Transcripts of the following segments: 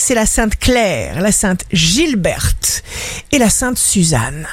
c'est la sainte Claire, la sainte Gilberte et la sainte Suzanne.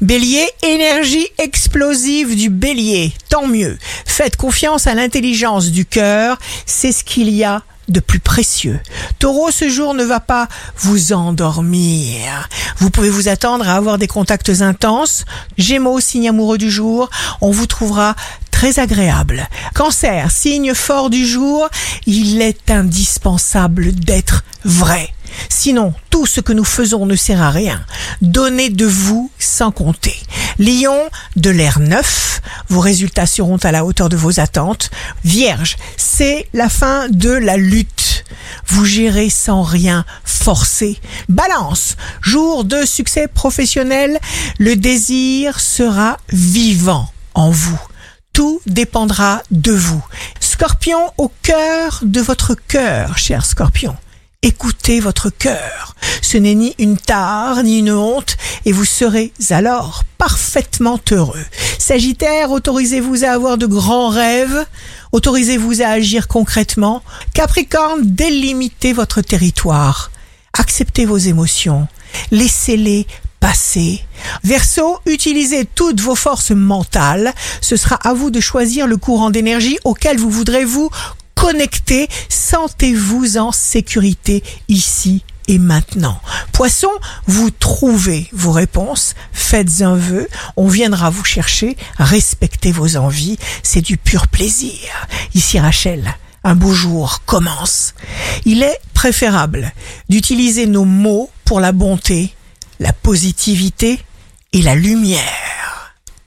Bélier, énergie explosive du bélier. Tant mieux. Faites confiance à l'intelligence du cœur. C'est ce qu'il y a de plus précieux. Taureau, ce jour ne va pas vous endormir. Vous pouvez vous attendre à avoir des contacts intenses. Gémeaux, signe amoureux du jour, on vous trouvera très agréable. Cancer, signe fort du jour, il est indispensable d'être vrai. Sinon, tout ce que nous faisons ne sert à rien. Donnez de vous sans compter. Lion, de l'air neuf, vos résultats seront à la hauteur de vos attentes. Vierge, c'est la fin de la lutte. Vous gérez sans rien forcer. Balance, jour de succès professionnel, le désir sera vivant en vous. Tout dépendra de vous. Scorpion au cœur de votre cœur, cher Scorpion. Écoutez votre cœur. Ce n'est ni une tare, ni une honte, et vous serez alors parfaitement heureux. Sagittaire, autorisez-vous à avoir de grands rêves, autorisez-vous à agir concrètement. Capricorne, délimitez votre territoire. Acceptez vos émotions. Laissez-les Verseau, utilisez toutes vos forces mentales. Ce sera à vous de choisir le courant d'énergie auquel vous voudrez vous connecter. Sentez-vous en sécurité ici et maintenant. Poisson, vous trouvez vos réponses, faites un vœu, on viendra vous chercher, respectez vos envies, c'est du pur plaisir. Ici Rachel, un beau jour commence. Il est préférable d'utiliser nos mots pour la bonté, la positivité et la lumière.